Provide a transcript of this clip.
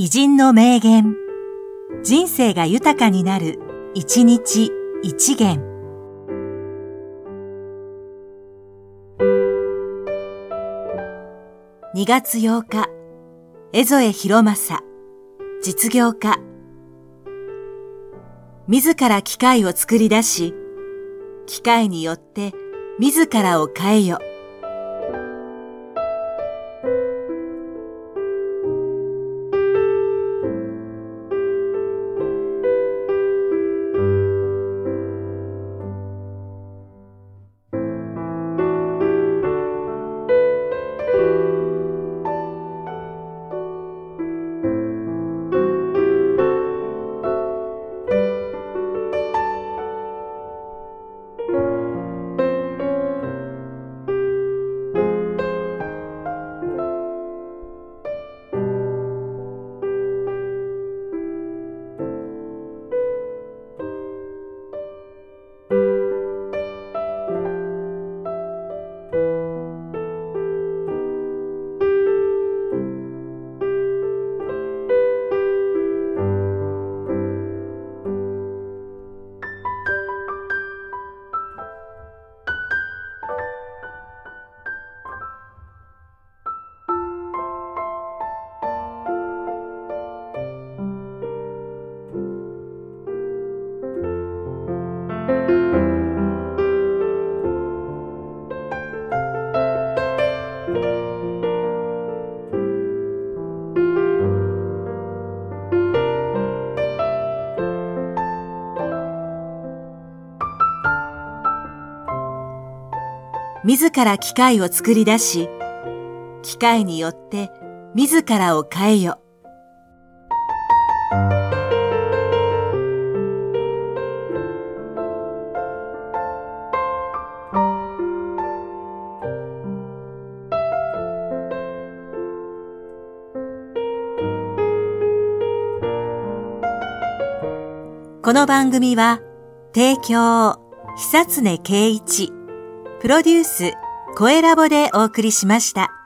偉人の名言。人生が豊かになる、一日一元。2月8日、江添博正、実業家。自ら機械を作り出し、機械によって自らを変えよ。自ら機械を作り出し、機械によって自らを変えよ。この番組は、提供、久常圭一、プロデュース、声ラボでお送りしました。